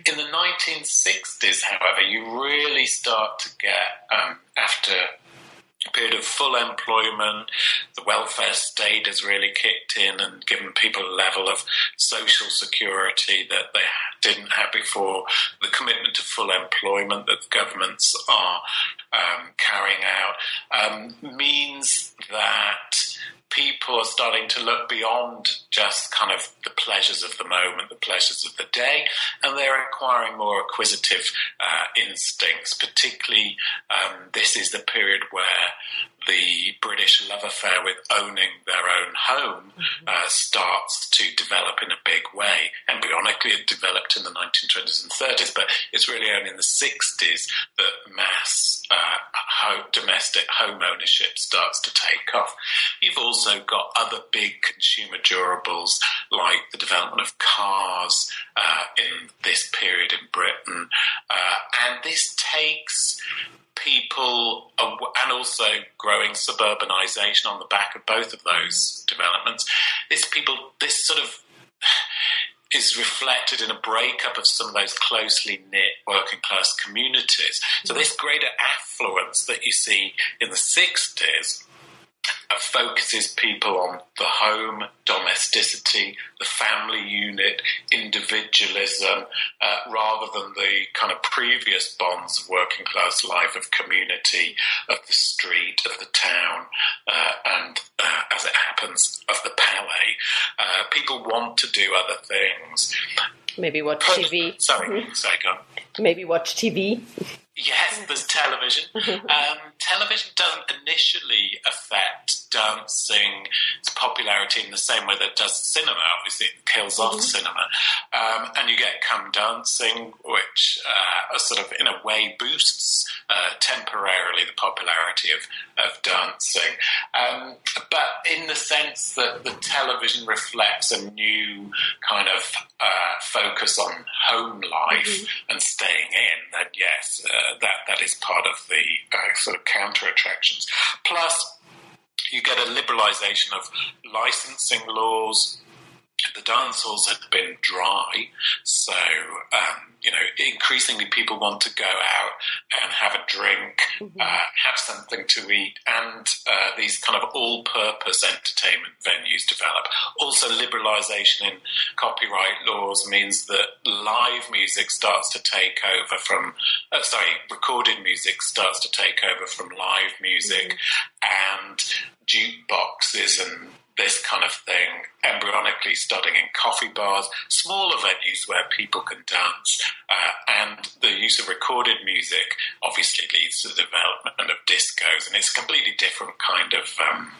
In the 1960s, however, you really start to get, um, after period of full employment. The welfare state has really kicked in and given people a level of social security that they didn't have before. The commitment to full employment that governments are um, carrying out um, means that people are starting to look beyond just kind of the pleasures of the moment, the pleasures of the day, and they're acquiring more acquisitive uh, instincts. Particularly, um, this is the period where the British love affair with owning their own home mm-hmm. uh, starts to develop in a big way. Embryonically, it developed in the 1920s and 30s, but it's really only in the 60s that mass uh, home, domestic home ownership starts to take off. You've also got other big consumer durables like the development of cars uh, in this period in Britain, uh, and this takes people, and also growing suburbanization on the back of both of those developments, this people, this sort of [sighs] is reflected in a breakup of some of those closely knit working class communities. So, mm-hmm. this greater affluence that you see in the 60s focuses people on the home, domesticity, the family unit, individualism, uh, rather than the kind of previous bonds of working class life, of community, of the street, of the town, uh, and uh, as it happens, of the palais. Uh, people want to do other things.
Maybe watch TV.
Sorry, mm-hmm. sorry, go on.
Maybe watch TV.
Yes, there's television. [laughs] um, television doesn't initially affect dancing's popularity in the same way that does cinema. Obviously, it kills mm-hmm. off cinema. Um, and you get come dancing, which uh, sort of, in a way, boosts uh, temporarily the popularity of, of dancing. Um, but in the sense that the television reflects a new kind of uh, focus on home life mm-hmm. and staying in, then yes, uh, that, that is part of the uh, sort of counter attractions. Plus, you get a liberalisation of licensing laws. The dance halls had been dry, so um, you know, increasingly people want to go out and have a drink, mm-hmm. uh, have something to eat, and uh, these kind of all-purpose entertainment venues develop. Also, liberalisation in copyright laws means that live music starts to take over from, uh, sorry, recorded music starts to take over from live music, mm-hmm. and jukeboxes and this kind of thing, embryonically studying in coffee bars, smaller venues where people can dance, uh, and the use of recorded music obviously leads to the development of discos, and it's a completely different kind of um,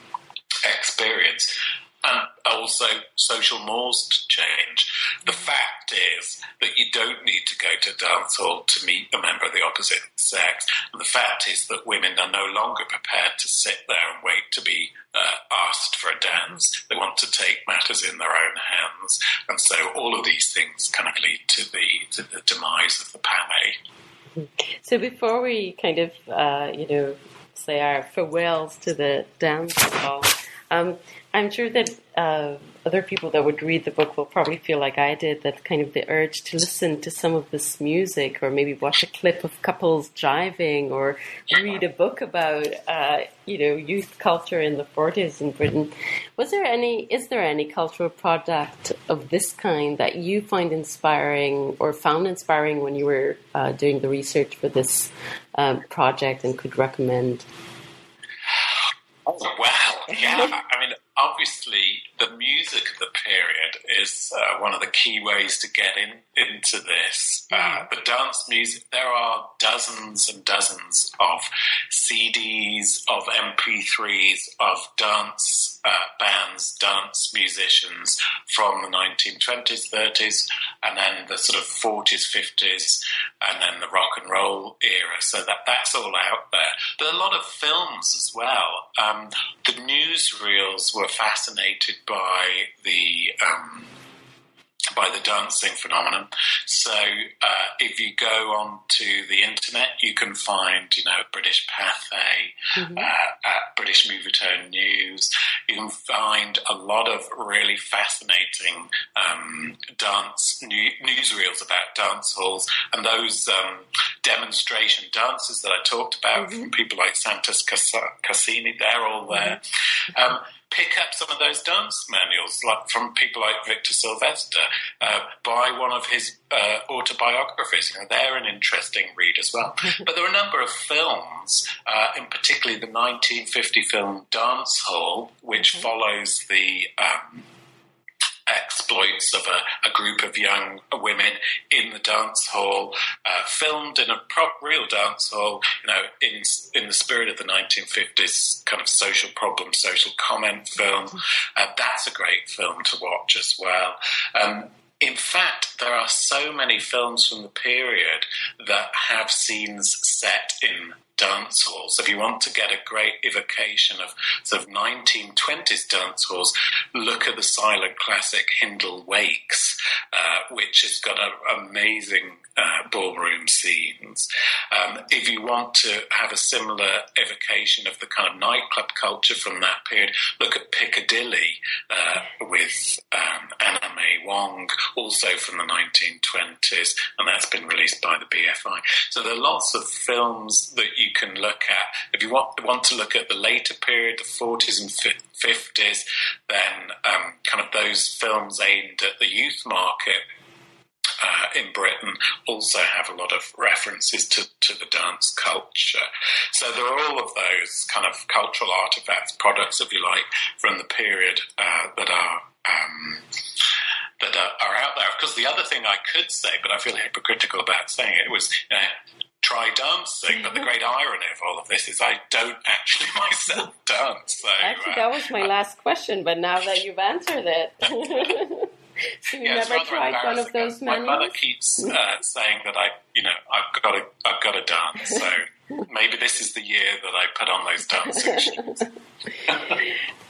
experience and also social mores to change. The fact is that you don't need to go to dance hall to meet a member of the opposite sex. And the fact is that women are no longer prepared to sit there and wait to be uh, asked for a dance. They want to take matters in their own hands. And so all of these things kind of lead to the, to the demise of the palais.
So before we kind of, uh, you know, say our farewells to the dance hall, um, I'm sure that uh, other people that would read the book will probably feel like I did that kind of the urge to listen to some of this music or maybe watch a clip of couples jiving or read a book about, uh, you know, youth culture in the 40s in Britain. Was there any, is there any cultural product of this kind that you find inspiring or found inspiring when you were uh, doing the research for this um, project and could recommend?
Oh, wow. Yeah. I mean, obviously the music of the period is uh, one of the key ways to get in into this. Uh, mm-hmm. the dance music, there are dozens and dozens of CDs, of MP3s, of dance uh, bands, dance musicians from the 1920s, 30s, and then the sort of 40s, 50s, and then the rock and roll era. So that that's all out there. Are a lot of films as well. Um, the newsreels were fascinated by the um, by the dancing phenomenon. So uh, if you go onto the internet, you can find, you know, British Pathé, mm-hmm. uh, British Movietone News. You can find a lot of really fascinating um, dance new, newsreels about dance halls and those um, demonstration dances that I talked about mm-hmm. from people like Santos Casani. They're all there. Mm-hmm. Um, pick up some of those dance manuals, like from people like Victor Silvester, uh, buy one of his uh, autobiographies. You know, they're an interesting read as well. [laughs] but there are a number of films, uh, in particularly the 1950 film Dance Hall, which mm-hmm. follows the um, exploits of a, a, group of young women in the dance hall, uh, filmed in a prop, real dance hall, you know, in in the spirit of the 1950s kind of social problem, social comment film. Uh, that's a great film to watch as well. Um, in fact, there are so many films from the period that have scenes set in dance halls. If you want to get a great evocation of sort of 1920s dance halls, look at the silent classic Hindle Wakes, uh, which has got an amazing uh, ballroom scenes. Um, if you want to have a similar evocation of the kind of nightclub culture from that period, look at Piccadilly uh, with um, Anna May Wong, also from the 1920s, and that's been released by the BFI. So there are lots of films that you can look at. If you want, want to look at the later period, the 40s and 50s, then um, kind of those films aimed at the youth market uh, in Britain also have a lot of references to, to the dance culture. So there are all of those kind of cultural artifacts, products, if you like, from the period uh, that are. Um, that are, are, out there. Of course, the other thing I could say, but I feel hypocritical about saying it, was you know, try dancing. But the great irony of all of this is I don't actually [laughs] myself dance. So,
actually, that was my uh, last question, but now that you've answered it. [laughs] so you
yeah,
never tried one of those
menus? My mother keeps uh, saying that I, you know, I've got to, I've got to dance. So [laughs] maybe this is the year that I put on those dancing [laughs] shoes.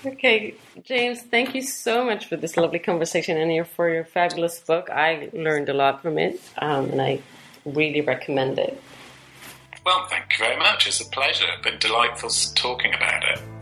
okay, James, thank you so much for this lovely conversation and your, for your fabulous book. I learned a lot from it, um, and I really recommend it.
Well, thank you very much. It's a pleasure. It's been delightful talking about it.